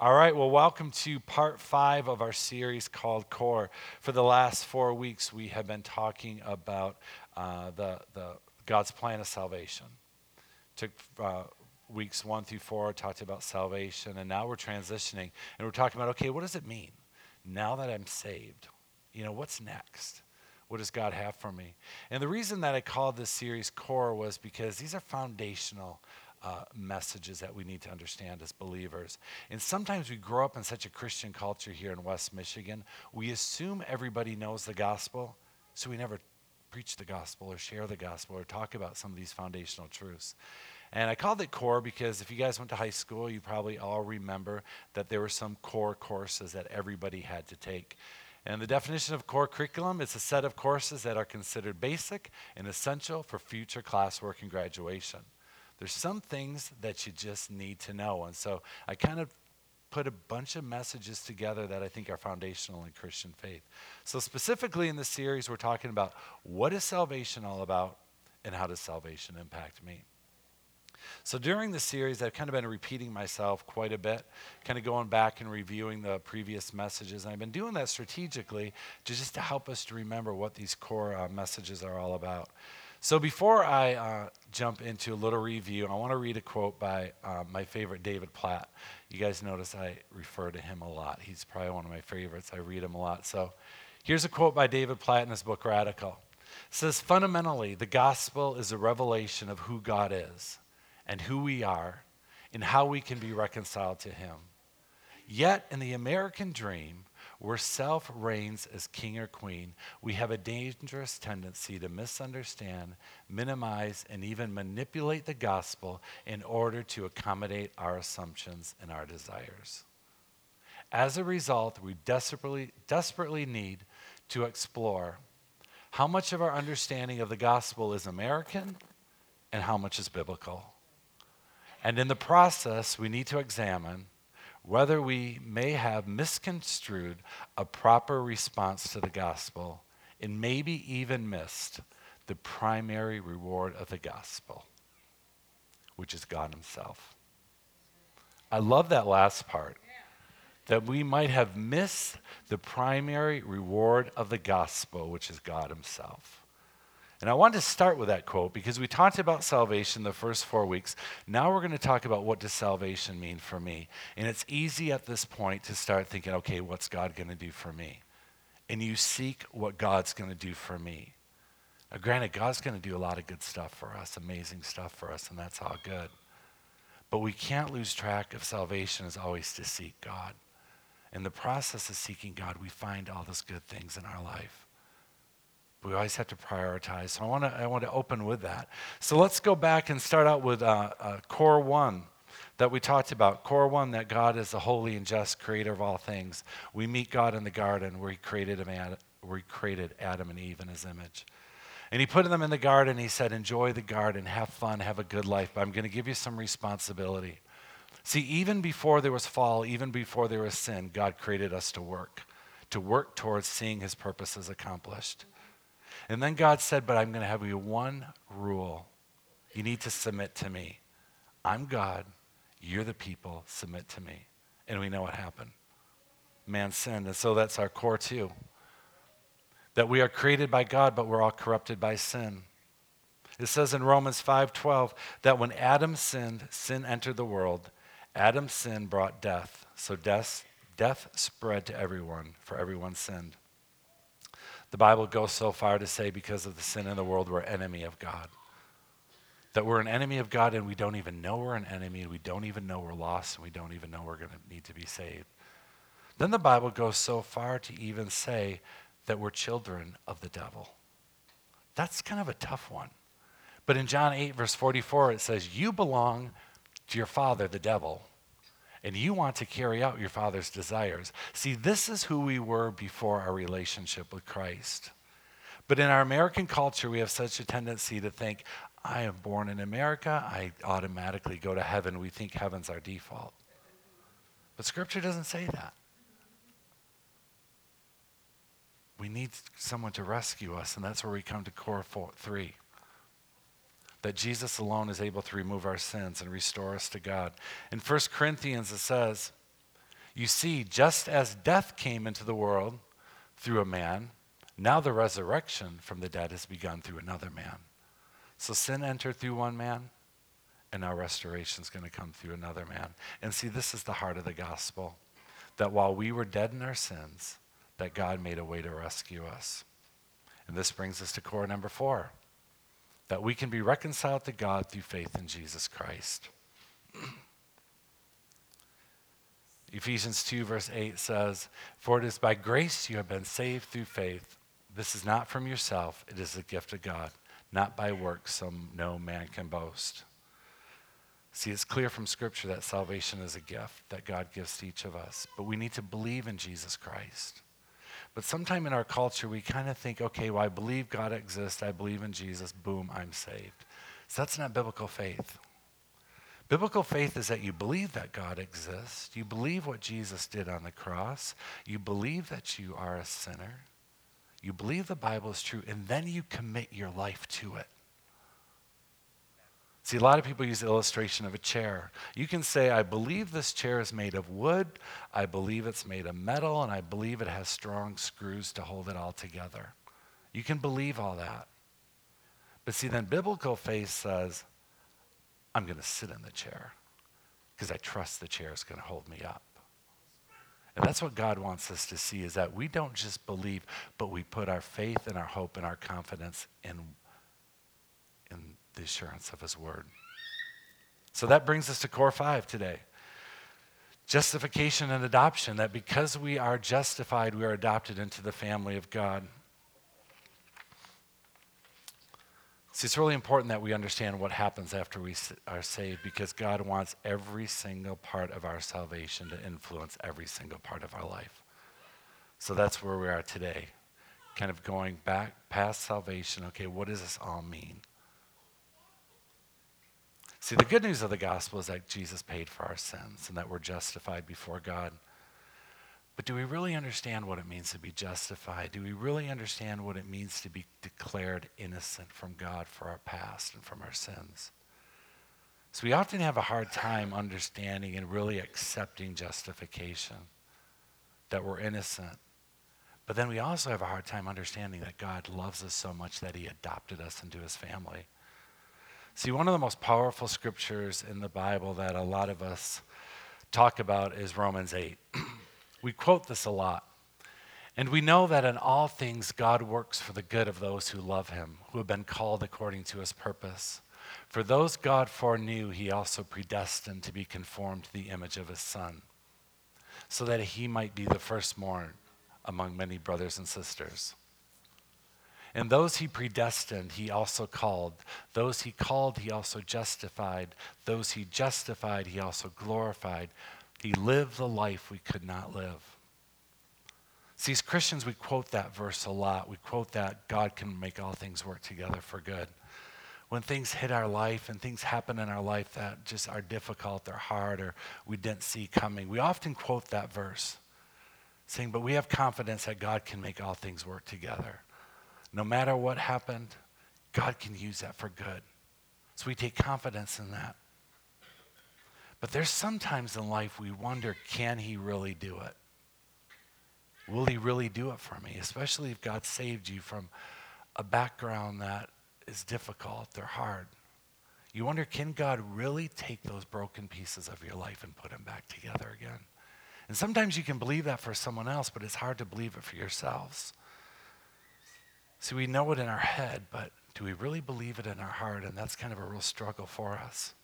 All right, well, welcome to part five of our series called Core. For the last four weeks, we have been talking about uh, the, the God's plan of salvation. Took uh, weeks one through four, talked about salvation, and now we're transitioning and we're talking about okay, what does it mean now that I'm saved? You know, what's next? What does God have for me? And the reason that I called this series Core was because these are foundational uh, messages that we need to understand as believers. And sometimes we grow up in such a Christian culture here in West Michigan, we assume everybody knows the gospel, so we never preach the gospel or share the gospel or talk about some of these foundational truths. And I called it core because if you guys went to high school, you probably all remember that there were some core courses that everybody had to take. And the definition of core curriculum is a set of courses that are considered basic and essential for future classwork and graduation. There's some things that you just need to know. And so I kind of put a bunch of messages together that I think are foundational in Christian faith. So, specifically in this series, we're talking about what is salvation all about and how does salvation impact me. So, during the series, I've kind of been repeating myself quite a bit, kind of going back and reviewing the previous messages. And I've been doing that strategically to just to help us to remember what these core uh, messages are all about. So before I uh, jump into a little review, I want to read a quote by uh, my favorite David Platt. You guys notice I refer to him a lot. He's probably one of my favorites. I read him a lot. So here's a quote by David Platt in his book Radical. It says fundamentally, the gospel is a revelation of who God is and who we are and how we can be reconciled to him. Yet in the American dream, where self reigns as king or queen, we have a dangerous tendency to misunderstand, minimize, and even manipulate the gospel in order to accommodate our assumptions and our desires. As a result, we desperately, desperately need to explore how much of our understanding of the gospel is American and how much is biblical. And in the process, we need to examine whether we may have misconstrued a proper response to the gospel and maybe even missed the primary reward of the gospel, which is God Himself. I love that last part. That we might have missed the primary reward of the gospel, which is God Himself. And I wanted to start with that quote because we talked about salvation the first four weeks. Now we're going to talk about what does salvation mean for me. And it's easy at this point to start thinking, okay, what's God going to do for me? And you seek what God's going to do for me. Now, granted, God's going to do a lot of good stuff for us, amazing stuff for us, and that's all good. But we can't lose track of salvation is always to seek God. In the process of seeking God, we find all those good things in our life. We always have to prioritize. So I want to I want to open with that. So let's go back and start out with uh, uh, core one that we talked about. Core one that God is the holy and just creator of all things. We meet God in the garden where He created man, where He created Adam and Eve in His image. And he put them in the garden. He said, Enjoy the garden, have fun, have a good life, but I'm going to give you some responsibility. See, even before there was fall, even before there was sin, God created us to work, to work towards seeing his purposes accomplished. And then God said, But I'm going to have you one rule. You need to submit to me. I'm God. You're the people. Submit to me. And we know what happened. Man sinned. And so that's our core, too. That we are created by God, but we're all corrupted by sin. It says in Romans 5:12 that when Adam sinned, sin entered the world. Adam's sin brought death. So death, death spread to everyone, for everyone sinned. The Bible goes so far to say, because of the sin in the world, we're enemy of God. That we're an enemy of God and we don't even know we're an enemy, and we don't even know we're lost, and we don't even know we're going to need to be saved. Then the Bible goes so far to even say that we're children of the devil. That's kind of a tough one. But in John 8, verse 44, it says, You belong to your father, the devil, and you want to carry out your father's desires. See, this is who we were before our relationship with Christ. But in our American culture, we have such a tendency to think, I am born in America, I automatically go to heaven. We think heaven's our default. But Scripture doesn't say that. We need someone to rescue us, and that's where we come to core four, three that Jesus alone is able to remove our sins and restore us to God. In 1 Corinthians, it says, You see, just as death came into the world through a man, now the resurrection from the dead has begun through another man. So sin entered through one man, and now restoration is going to come through another man. And see, this is the heart of the gospel that while we were dead in our sins, that God made a way to rescue us. And this brings us to core number four that we can be reconciled to God through faith in Jesus Christ. Ephesians 2, verse 8 says, For it is by grace you have been saved through faith. This is not from yourself, it is a gift of God, not by works, so no man can boast. See, it's clear from Scripture that salvation is a gift that God gives to each of us, but we need to believe in Jesus Christ. But sometime in our culture, we kind of think, okay, well, I believe God exists, I believe in Jesus, boom, I'm saved. So that's not biblical faith. Biblical faith is that you believe that God exists, you believe what Jesus did on the cross, you believe that you are a sinner, you believe the Bible is true, and then you commit your life to it. See, a lot of people use the illustration of a chair. You can say, I believe this chair is made of wood, I believe it's made of metal, and I believe it has strong screws to hold it all together. You can believe all that. But see, then biblical faith says, I'm going to sit in the chair because I trust the chair is going to hold me up. And that's what God wants us to see is that we don't just believe, but we put our faith and our hope and our confidence in, the assurance of His Word. So that brings us to core five today justification and adoption, that because we are justified, we are adopted into the family of God. See, it's really important that we understand what happens after we are saved because God wants every single part of our salvation to influence every single part of our life. So that's where we are today, kind of going back past salvation. Okay, what does this all mean? See, the good news of the gospel is that Jesus paid for our sins and that we're justified before God. But do we really understand what it means to be justified? Do we really understand what it means to be declared innocent from God for our past and from our sins? So we often have a hard time understanding and really accepting justification, that we're innocent. But then we also have a hard time understanding that God loves us so much that he adopted us into his family. See, one of the most powerful scriptures in the Bible that a lot of us talk about is Romans 8. we quote this a lot. And we know that in all things God works for the good of those who love him, who have been called according to his purpose. For those God foreknew, he also predestined to be conformed to the image of his Son, so that he might be the firstborn among many brothers and sisters. And those he predestined, he also called. Those he called, he also justified. Those he justified, he also glorified. He lived the life we could not live. See, as Christians, we quote that verse a lot. We quote that God can make all things work together for good. When things hit our life and things happen in our life that just are difficult or hard or we didn't see coming, we often quote that verse, saying, But we have confidence that God can make all things work together no matter what happened, God can use that for good. So we take confidence in that. But there's sometimes in life we wonder can he really do it? Will he really do it for me? Especially if God saved you from a background that is difficult or hard. You wonder can God really take those broken pieces of your life and put them back together again? And sometimes you can believe that for someone else, but it's hard to believe it for yourselves. See, we know it in our head, but do we really believe it in our heart? And that's kind of a real struggle for us.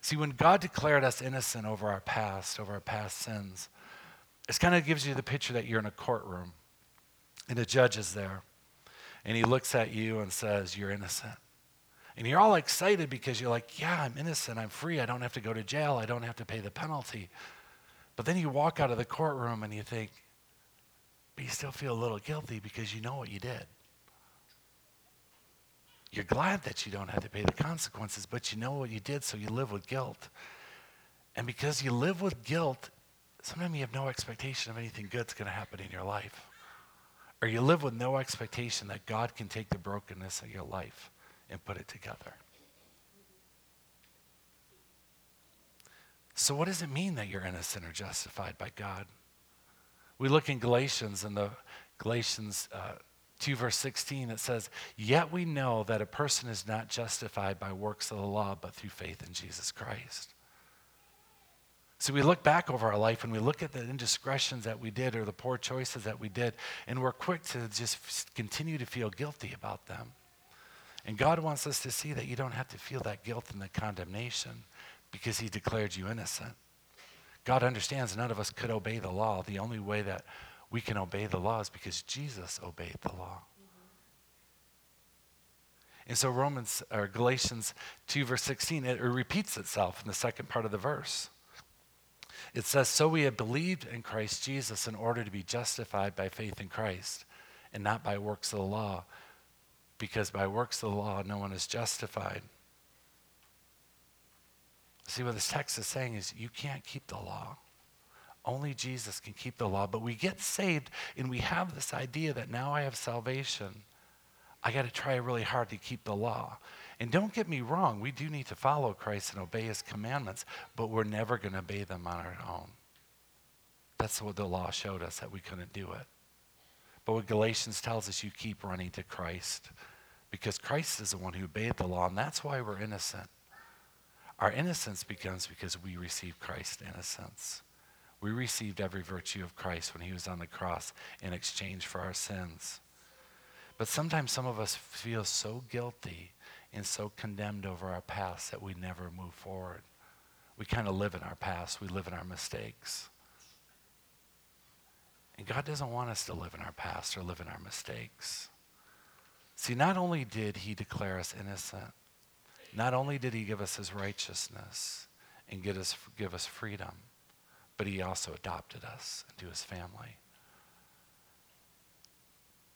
See, when God declared us innocent over our past, over our past sins, it kind of gives you the picture that you're in a courtroom and a judge is there and he looks at you and says, You're innocent. And you're all excited because you're like, Yeah, I'm innocent. I'm free. I don't have to go to jail. I don't have to pay the penalty. But then you walk out of the courtroom and you think, But you still feel a little guilty because you know what you did. You're glad that you don't have to pay the consequences, but you know what you did, so you live with guilt. And because you live with guilt, sometimes you have no expectation of anything good's going to happen in your life. Or you live with no expectation that God can take the brokenness of your life and put it together. So, what does it mean that you're innocent or justified by God? We look in Galatians, and the Galatians uh, 2, verse 16, it says, Yet we know that a person is not justified by works of the law, but through faith in Jesus Christ. So we look back over our life and we look at the indiscretions that we did or the poor choices that we did, and we're quick to just continue to feel guilty about them. And God wants us to see that you don't have to feel that guilt and the condemnation because He declared you innocent. God understands none of us could obey the law. The only way that we can obey the laws because Jesus obeyed the law. And so Romans or Galatians 2 verse 16 it repeats itself in the second part of the verse. It says so we have believed in Christ Jesus in order to be justified by faith in Christ and not by works of the law because by works of the law no one is justified. See what this text is saying is you can't keep the law. Only Jesus can keep the law. But we get saved and we have this idea that now I have salvation. I got to try really hard to keep the law. And don't get me wrong, we do need to follow Christ and obey his commandments, but we're never going to obey them on our own. That's what the law showed us, that we couldn't do it. But what Galatians tells us, you keep running to Christ because Christ is the one who obeyed the law, and that's why we're innocent. Our innocence begins because we received Christ's innocence. We received every virtue of Christ when he was on the cross in exchange for our sins. But sometimes some of us feel so guilty and so condemned over our past that we never move forward. We kind of live in our past, we live in our mistakes. And God doesn't want us to live in our past or live in our mistakes. See, not only did He declare us innocent, not only did He give us His righteousness and give us, give us freedom, but He also adopted us into His family.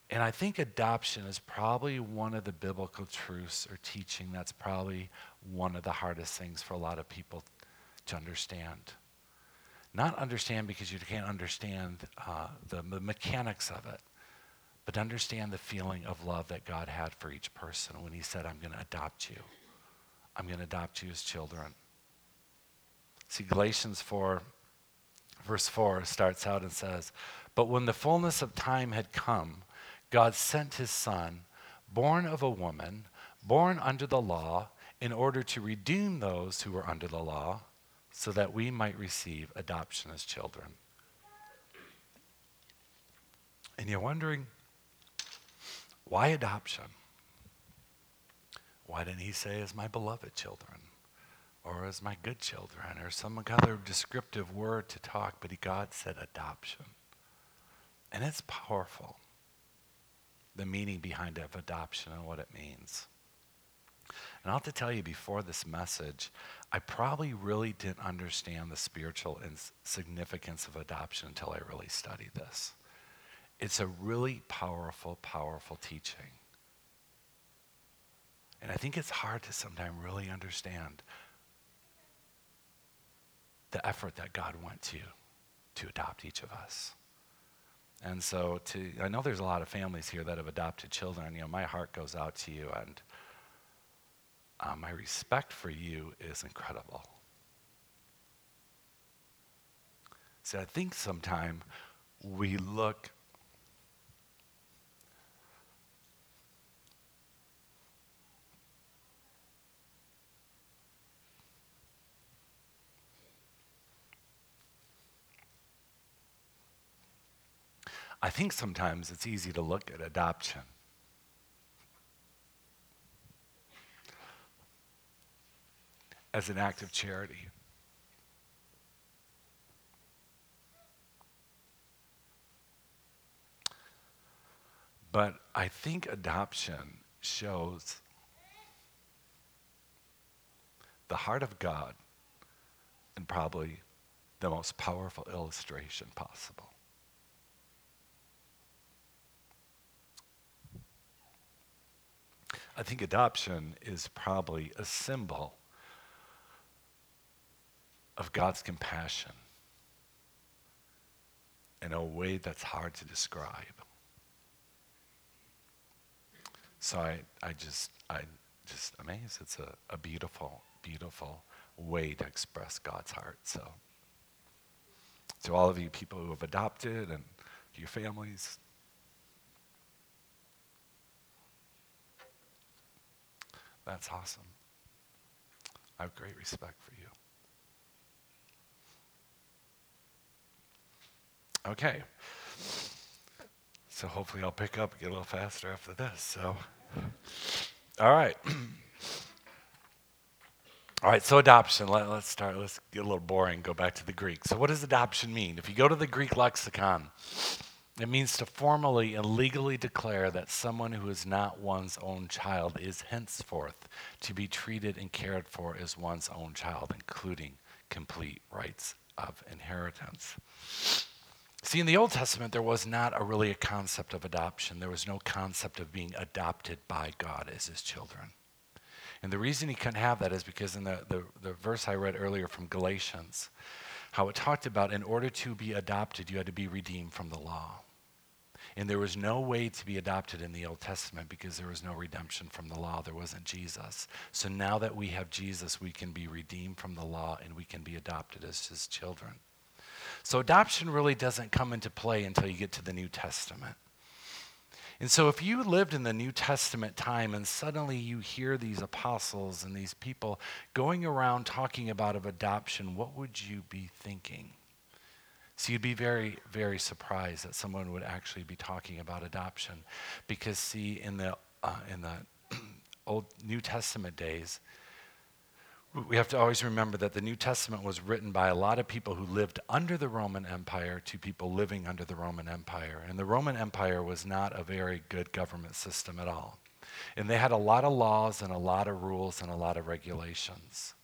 And I think adoption is probably one of the biblical truths or teaching that's probably one of the hardest things for a lot of people to understand. Not understand because you can't understand uh, the, the mechanics of it, but understand the feeling of love that God had for each person when He said, I'm going to adopt you. I'm going to adopt you as children. See, Galatians 4, verse 4 starts out and says, But when the fullness of time had come, God sent his son, born of a woman, born under the law, in order to redeem those who were under the law, so that we might receive adoption as children. And you're wondering, why adoption? Why didn't he say, as my beloved children, or as my good children, or some other descriptive word to talk? But God said adoption. And it's powerful the meaning behind of adoption and what it means. And I'll have to tell you, before this message, I probably really didn't understand the spiritual significance of adoption until I really studied this. It's a really powerful, powerful teaching. And I think it's hard to sometimes really understand the effort that God went to to adopt each of us. And so, to I know there's a lot of families here that have adopted children. You know, my heart goes out to you, and uh, my respect for you is incredible. See, I think sometimes we look I think sometimes it's easy to look at adoption. As an act of charity. But I think adoption shows the heart of God and probably the most powerful illustration possible. I think adoption is probably a symbol of God's compassion in a way that's hard to describe. So I, I just, I just amazed. It's a, a beautiful, beautiful way to express God's heart. So, to all of you people who have adopted and your families, that's awesome. I have great respect for you. Okay. So hopefully I'll pick up and get a little faster after this. So, all right. All right, so adoption. Let, us start. Let's get a little boring. Go back to the Greek. So, what does adoption mean? If you go to the Greek lexicon, it means to formally and legally declare that someone who is not one's own child is henceforth to be treated and cared for as one's own child, including complete rights of inheritance. See, in the Old Testament, there was not a really a concept of adoption. There was no concept of being adopted by God as his children. And the reason he couldn't have that is because in the, the, the verse I read earlier from Galatians, how it talked about in order to be adopted, you had to be redeemed from the law. And there was no way to be adopted in the Old Testament because there was no redemption from the law. There wasn't Jesus. So now that we have Jesus, we can be redeemed from the law and we can be adopted as his children. So adoption really doesn't come into play until you get to the New Testament. And so, if you lived in the New Testament time and suddenly you hear these apostles and these people going around talking about of adoption, what would you be thinking? So, you'd be very, very surprised that someone would actually be talking about adoption. Because, see, in the, uh, in the Old New Testament days, we have to always remember that the New Testament was written by a lot of people who lived under the Roman Empire to people living under the Roman Empire. And the Roman Empire was not a very good government system at all. And they had a lot of laws and a lot of rules and a lot of regulations.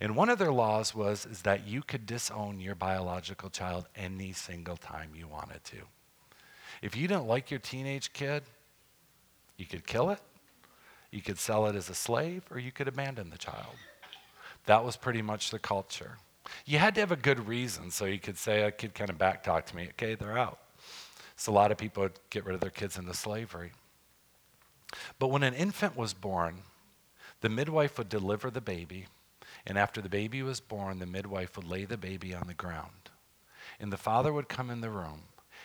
And one of their laws was is that you could disown your biological child any single time you wanted to. If you didn't like your teenage kid, you could kill it, you could sell it as a slave, or you could abandon the child. That was pretty much the culture. You had to have a good reason so you could say, a kid kind of backtalk to me, okay, they're out. So a lot of people would get rid of their kids into slavery. But when an infant was born, the midwife would deliver the baby, and after the baby was born, the midwife would lay the baby on the ground. And the father would come in the room.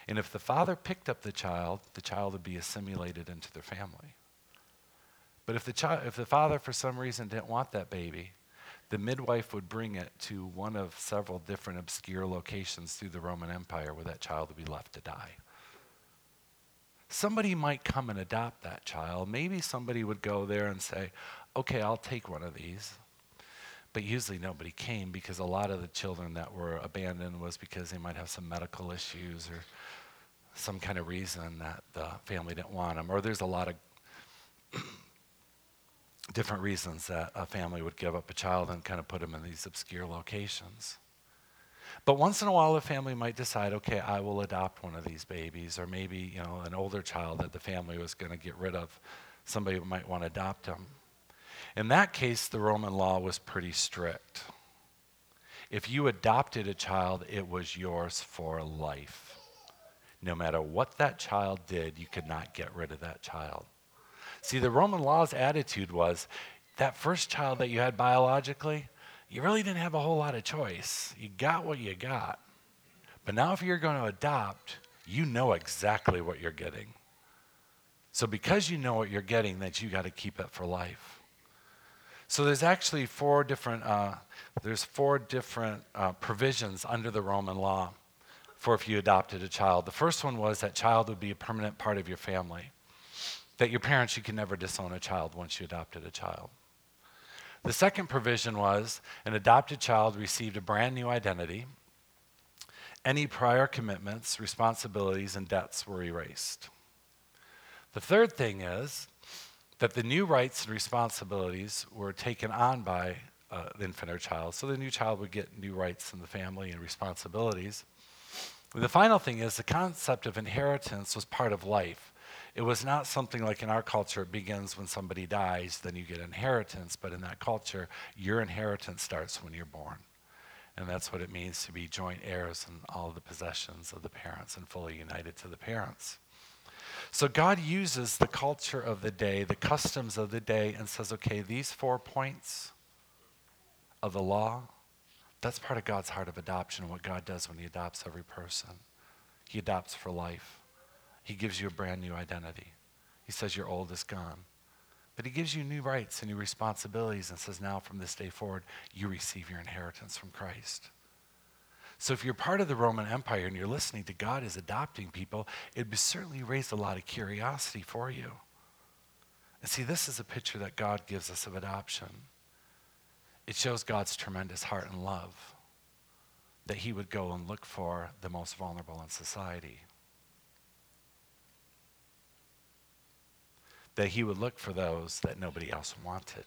And if the father picked up the child, the child would be assimilated into their family. But if the, child, if the father, for some reason, didn't want that baby, the midwife would bring it to one of several different obscure locations through the Roman Empire where that child would be left to die. Somebody might come and adopt that child. Maybe somebody would go there and say, okay, I'll take one of these. But usually nobody came because a lot of the children that were abandoned was because they might have some medical issues or some kind of reason that the family didn't want them. Or there's a lot of different reasons that a family would give up a child and kind of put them in these obscure locations. But once in a while, a family might decide, okay, I will adopt one of these babies, or maybe you know an older child that the family was going to get rid of. Somebody might want to adopt them. In that case, the Roman law was pretty strict. If you adopted a child, it was yours for life. No matter what that child did, you could not get rid of that child. See, the Roman law's attitude was that first child that you had biologically, you really didn't have a whole lot of choice. You got what you got. But now, if you're going to adopt, you know exactly what you're getting. So, because you know what you're getting, that you got to keep it for life. So, there's actually four different uh, there's four different uh, provisions under the Roman law for if you adopted a child. The first one was that child would be a permanent part of your family that your parents, you can never disown a child once you adopted a child. The second provision was an adopted child received a brand new identity. Any prior commitments, responsibilities, and debts were erased. The third thing is that the new rights and responsibilities were taken on by uh, the infant or child. So the new child would get new rights in the family and responsibilities. The final thing is the concept of inheritance was part of life. It was not something like in our culture, it begins when somebody dies, then you get inheritance. But in that culture, your inheritance starts when you're born. And that's what it means to be joint heirs in all the possessions of the parents and fully united to the parents. So God uses the culture of the day, the customs of the day, and says, okay, these four points, of the law, that's part of God's heart of adoption, what God does when He adopts every person. He adopts for life, He gives you a brand new identity. He says, Your old is gone. But He gives you new rights and new responsibilities and says, Now from this day forward, you receive your inheritance from Christ. So if you're part of the Roman Empire and you're listening to God is adopting people, it would certainly raise a lot of curiosity for you. And see, this is a picture that God gives us of adoption. It shows God's tremendous heart and love that he would go and look for the most vulnerable in society. That he would look for those that nobody else wanted.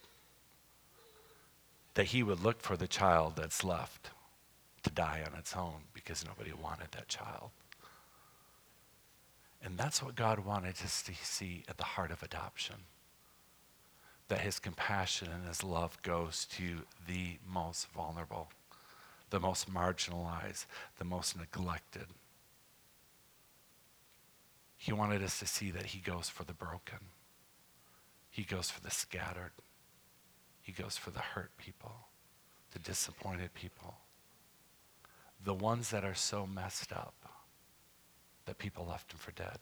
That he would look for the child that's left to die on its own because nobody wanted that child. And that's what God wanted us to see at the heart of adoption. That his compassion and his love goes to the most vulnerable, the most marginalized, the most neglected. He wanted us to see that he goes for the broken. He goes for the scattered. He goes for the hurt people, the disappointed people the ones that are so messed up that people left them for dead.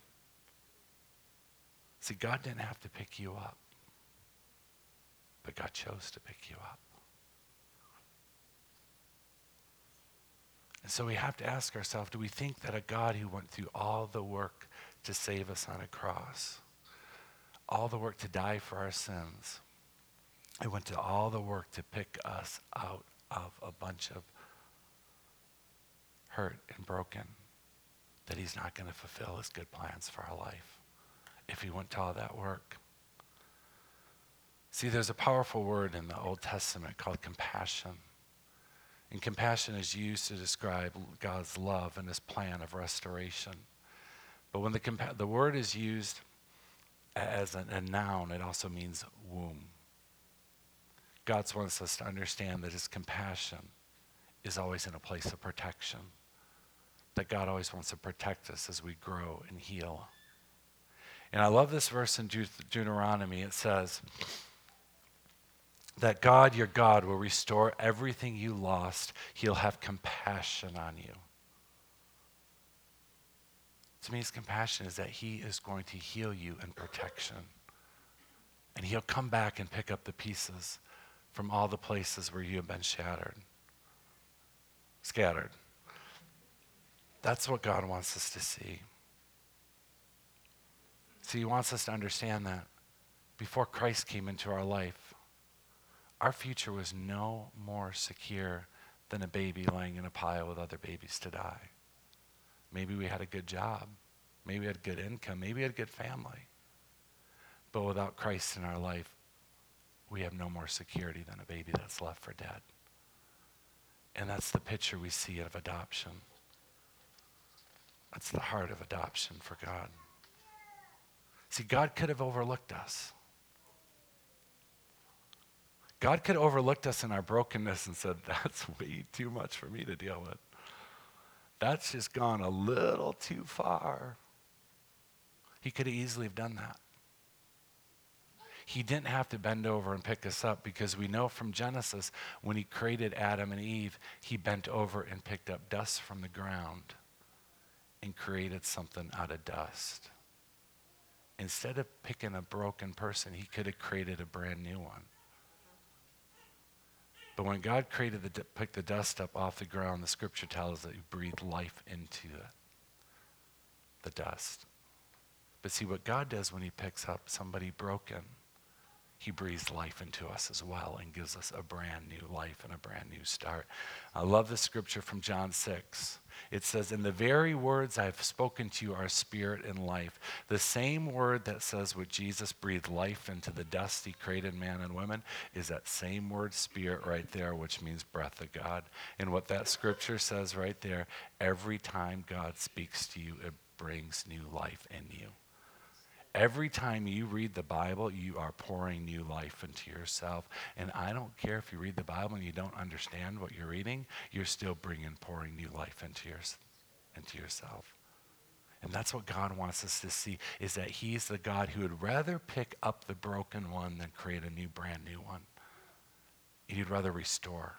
See, God didn't have to pick you up, but God chose to pick you up. And so we have to ask ourselves do we think that a God who went through all the work to save us on a cross, all the work to die for our sins, and went to all the work to pick us out of a bunch of hurt and broken, that he's not going to fulfill his good plans for our life if he went to all that work. See, there's a powerful word in the Old Testament called compassion. And compassion is used to describe God's love and his plan of restoration. But when the, compa- the word is used as a, a noun, it also means womb. God wants us to understand that his compassion is always in a place of protection that God always wants to protect us as we grow and heal. And I love this verse in Deut- Deuteronomy. It says that God, your God, will restore everything you lost. He'll have compassion on you. To me, his compassion is that he is going to heal you in protection. And he'll come back and pick up the pieces from all the places where you have been shattered, scattered. That's what God wants us to see. See, He wants us to understand that before Christ came into our life, our future was no more secure than a baby lying in a pile with other babies to die. Maybe we had a good job. Maybe we had good income. Maybe we had a good family. But without Christ in our life, we have no more security than a baby that's left for dead. And that's the picture we see of adoption. That's the heart of adoption for God. See, God could have overlooked us. God could have overlooked us in our brokenness and said, That's way too much for me to deal with. That's just gone a little too far. He could have easily have done that. He didn't have to bend over and pick us up because we know from Genesis when he created Adam and Eve, he bent over and picked up dust from the ground and created something out of dust. Instead of picking a broken person, he could have created a brand new one. But when God created the, picked the dust up off the ground, the scripture tells us that he breathed life into it, the dust. But see, what God does when he picks up somebody broken, he breathes life into us as well and gives us a brand new life and a brand new start. I love the scripture from John 6. It says, In the very words I've spoken to you are spirit and life. The same word that says what Jesus breathed life into the dust he created man and women is that same word spirit right there, which means breath of God. And what that scripture says right there, every time God speaks to you, it brings new life in you. Every time you read the Bible, you are pouring new life into yourself. And I don't care if you read the Bible and you don't understand what you're reading, you're still bringing, pouring new life into, your, into yourself. And that's what God wants us to see is that He's the God who would rather pick up the broken one than create a new, brand new one. you'd rather restore.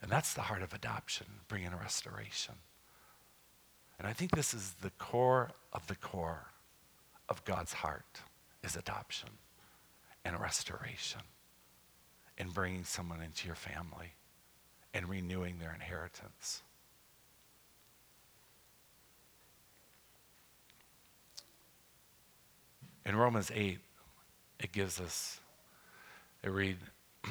And that's the heart of adoption, bringing restoration. And I think this is the core of the core of God's heart is adoption and restoration and bringing someone into your family and renewing their inheritance. In Romans 8, it gives us, it read,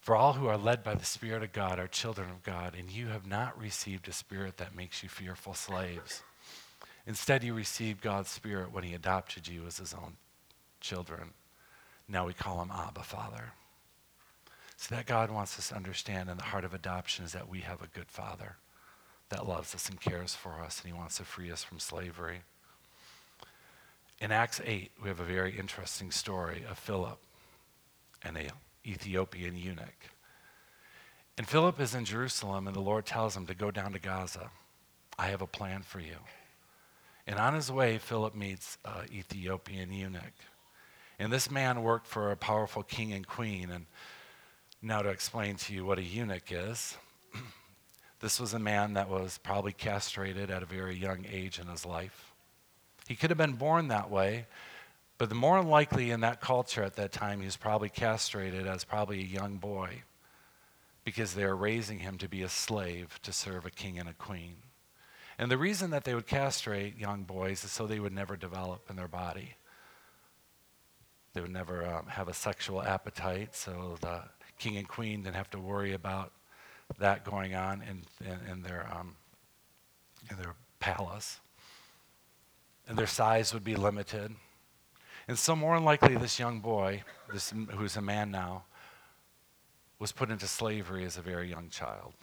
For all who are led by the Spirit of God are children of God, and you have not received a spirit that makes you fearful slaves. Instead, you received God's Spirit when He adopted you as His own children. Now we call Him Abba, Father. So that God wants us to understand in the heart of adoption is that we have a good Father that loves us and cares for us, and He wants to free us from slavery. In Acts 8, we have a very interesting story of Philip and an Ethiopian eunuch. And Philip is in Jerusalem, and the Lord tells him to go down to Gaza. I have a plan for you. And on his way, Philip meets an Ethiopian eunuch. And this man worked for a powerful king and queen. And now, to explain to you what a eunuch is, this was a man that was probably castrated at a very young age in his life. He could have been born that way, but the more likely in that culture at that time, he was probably castrated as probably a young boy because they are raising him to be a slave to serve a king and a queen. And the reason that they would castrate young boys is so they would never develop in their body. They would never um, have a sexual appetite, so the king and queen didn't have to worry about that going on in, in, in their, um, in their palace and their size would be limited. And so, more than likely, this young boy, this, who's a man now, was put into slavery as a very young child.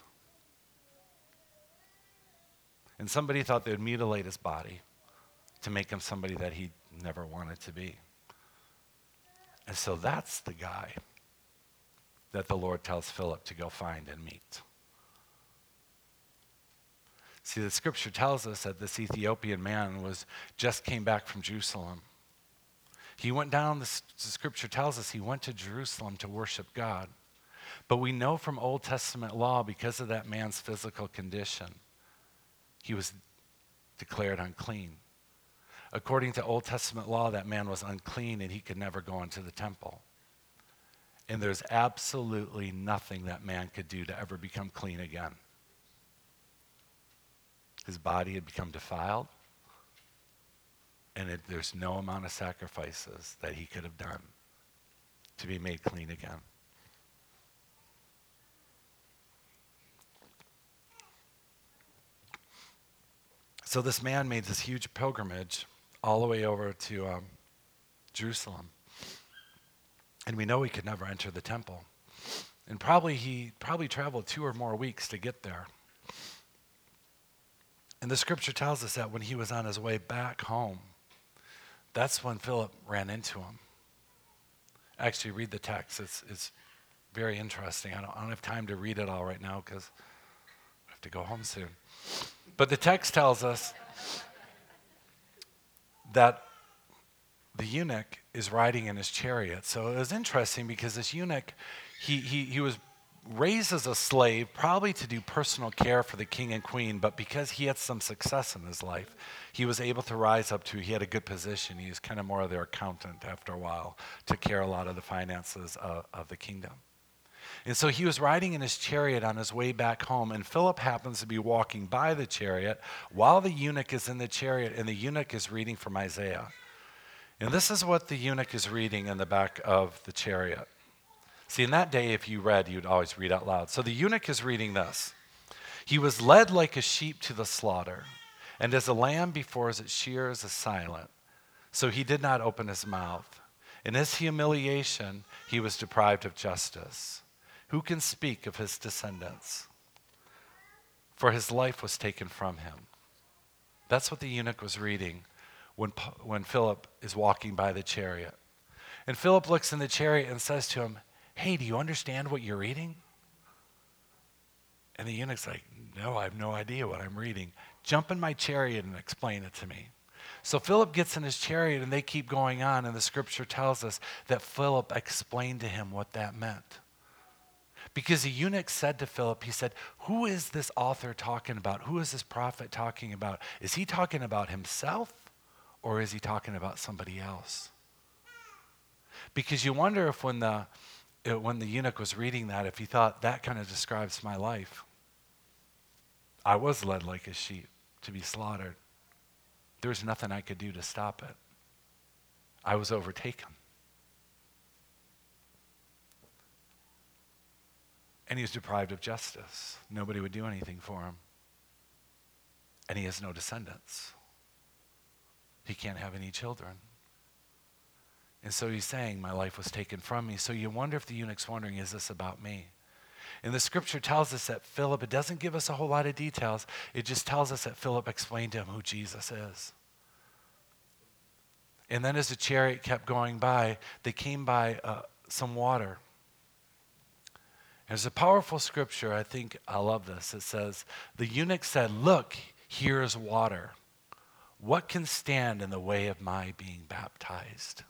And somebody thought they would mutilate his body to make him somebody that he never wanted to be. And so that's the guy that the Lord tells Philip to go find and meet. See, the scripture tells us that this Ethiopian man was just came back from Jerusalem. He went down, the, the scripture tells us he went to Jerusalem to worship God. But we know from Old Testament law, because of that man's physical condition, he was declared unclean. According to Old Testament law, that man was unclean and he could never go into the temple. And there's absolutely nothing that man could do to ever become clean again. His body had become defiled, and it, there's no amount of sacrifices that he could have done to be made clean again. So this man made this huge pilgrimage all the way over to um, Jerusalem. And we know he could never enter the temple. And probably he probably traveled two or more weeks to get there. And the scripture tells us that when he was on his way back home, that's when Philip ran into him. Actually, read the text. It's, it's very interesting. I don't, I don't have time to read it all right now because I have to go home soon. But the text tells us that the eunuch is riding in his chariot. So it was interesting because this eunuch, he, he, he was raised as a slave, probably to do personal care for the king and queen, but because he had some success in his life, he was able to rise up to, he had a good position. He was kind of more of their accountant after a while, took care a lot of the finances of, of the kingdom. And so he was riding in his chariot on his way back home, and Philip happens to be walking by the chariot while the eunuch is in the chariot, and the eunuch is reading from Isaiah. And this is what the eunuch is reading in the back of the chariot. See, in that day, if you read, you'd always read out loud. So the eunuch is reading this He was led like a sheep to the slaughter, and as a lamb before its shears is silent. So he did not open his mouth. In his humiliation, he was deprived of justice. Who can speak of his descendants? For his life was taken from him. That's what the eunuch was reading when, when Philip is walking by the chariot. And Philip looks in the chariot and says to him, Hey, do you understand what you're reading? And the eunuch's like, No, I have no idea what I'm reading. Jump in my chariot and explain it to me. So Philip gets in his chariot and they keep going on, and the scripture tells us that Philip explained to him what that meant. Because the eunuch said to Philip, he said, Who is this author talking about? Who is this prophet talking about? Is he talking about himself or is he talking about somebody else? Because you wonder if when the, uh, when the eunuch was reading that, if he thought that kind of describes my life. I was led like a sheep to be slaughtered. There was nothing I could do to stop it. I was overtaken. And he was deprived of justice. Nobody would do anything for him. And he has no descendants. He can't have any children. And so he's saying, My life was taken from me. So you wonder if the eunuch's wondering, Is this about me? And the scripture tells us that Philip, it doesn't give us a whole lot of details, it just tells us that Philip explained to him who Jesus is. And then as the chariot kept going by, they came by uh, some water. There's a powerful scripture, I think I love this. It says, The eunuch said, Look, here is water. What can stand in the way of my being baptized?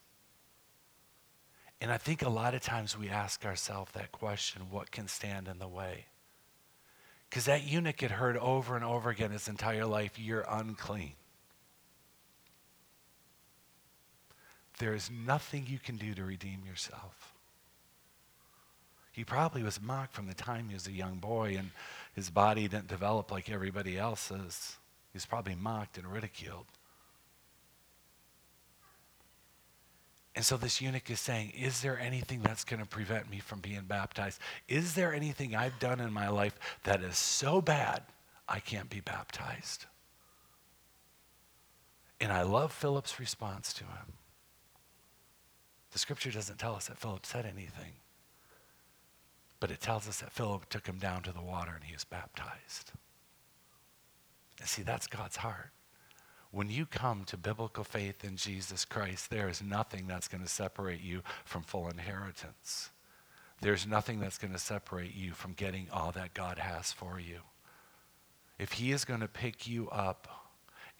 And I think a lot of times we ask ourselves that question what can stand in the way? Because that eunuch had heard over and over again his entire life, You're unclean. There is nothing you can do to redeem yourself. He probably was mocked from the time he was a young boy and his body didn't develop like everybody else's. He was probably mocked and ridiculed. And so this eunuch is saying, Is there anything that's going to prevent me from being baptized? Is there anything I've done in my life that is so bad I can't be baptized? And I love Philip's response to him. The scripture doesn't tell us that Philip said anything. But it tells us that Philip took him down to the water and he was baptized. And see, that's God's heart. When you come to biblical faith in Jesus Christ, there is nothing that's going to separate you from full inheritance. There's nothing that's going to separate you from getting all that God has for you. If He is going to pick you up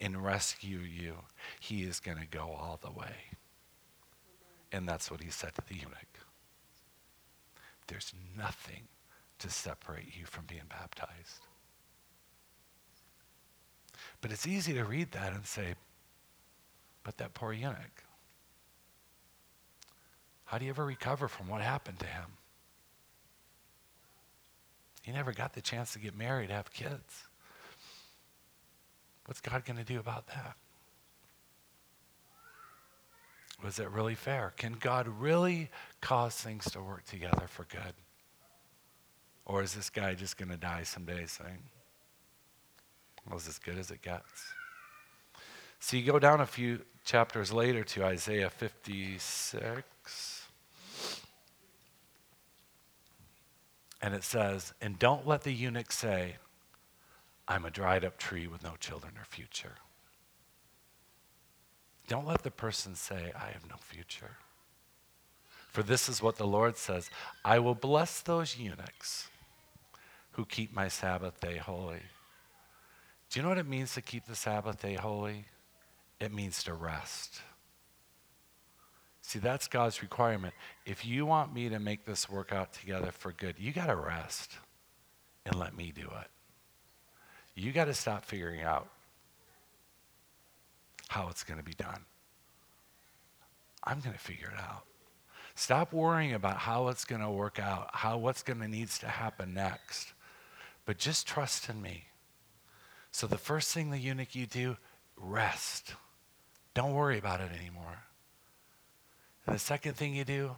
and rescue you, He is going to go all the way. And that's what He said to the eunuch. There's nothing to separate you from being baptized. But it's easy to read that and say, but that poor eunuch, how do you ever recover from what happened to him? He never got the chance to get married, have kids. What's God going to do about that? Was it really fair? Can God really cause things to work together for good? Or is this guy just going to die someday saying, was as good as it gets? So you go down a few chapters later to Isaiah 56. And it says, And don't let the eunuch say, I'm a dried up tree with no children or future. Don't let the person say, I have no future. For this is what the Lord says I will bless those eunuchs who keep my Sabbath day holy. Do you know what it means to keep the Sabbath day holy? It means to rest. See, that's God's requirement. If you want me to make this work out together for good, you got to rest and let me do it. You got to stop figuring out how it's going to be done. I'm going to figure it out. Stop worrying about how it's going to work out, how what's going to needs to happen next. But just trust in me. So the first thing the eunuch you do, rest. Don't worry about it anymore. And the second thing you do,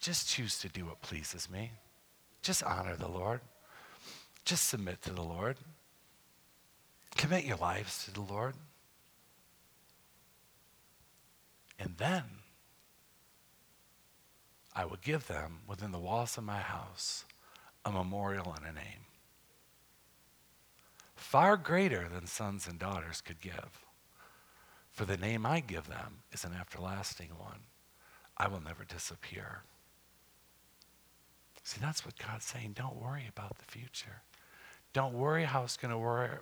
just choose to do what pleases me. Just honor the Lord. Just submit to the Lord. Commit your lives to the Lord. And then I will give them within the walls of my house a memorial and a name. Far greater than sons and daughters could give. For the name I give them is an everlasting one. I will never disappear. See, that's what God's saying. Don't worry about the future. Don't worry how it's going to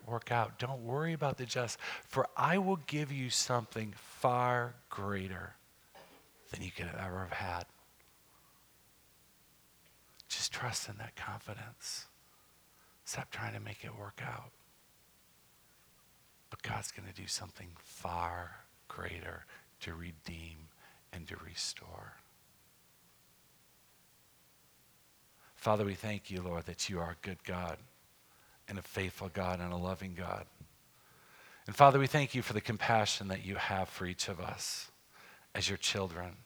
work out. Don't worry about the just, for I will give you something far greater than you could ever have had. Just trust in that confidence. Stop trying to make it work out. But God's going to do something far greater to redeem and to restore. Father, we thank you, Lord, that you are a good God and a faithful God and a loving God. And Father, we thank you for the compassion that you have for each of us as your children,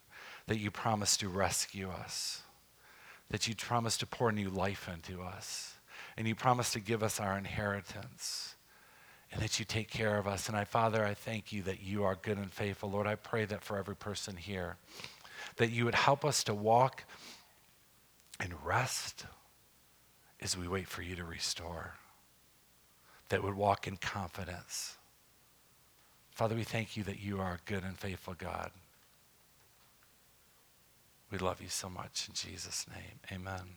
that you promise to rescue us, that you promise to pour new life into us, and you promise to give us our inheritance, and that you take care of us. And I, Father, I thank you that you are good and faithful. Lord, I pray that for every person here, that you would help us to walk and rest as we wait for you to restore, that would walk in confidence. Father, we thank you that you are a good and faithful God. We love you so much in Jesus' name. Amen.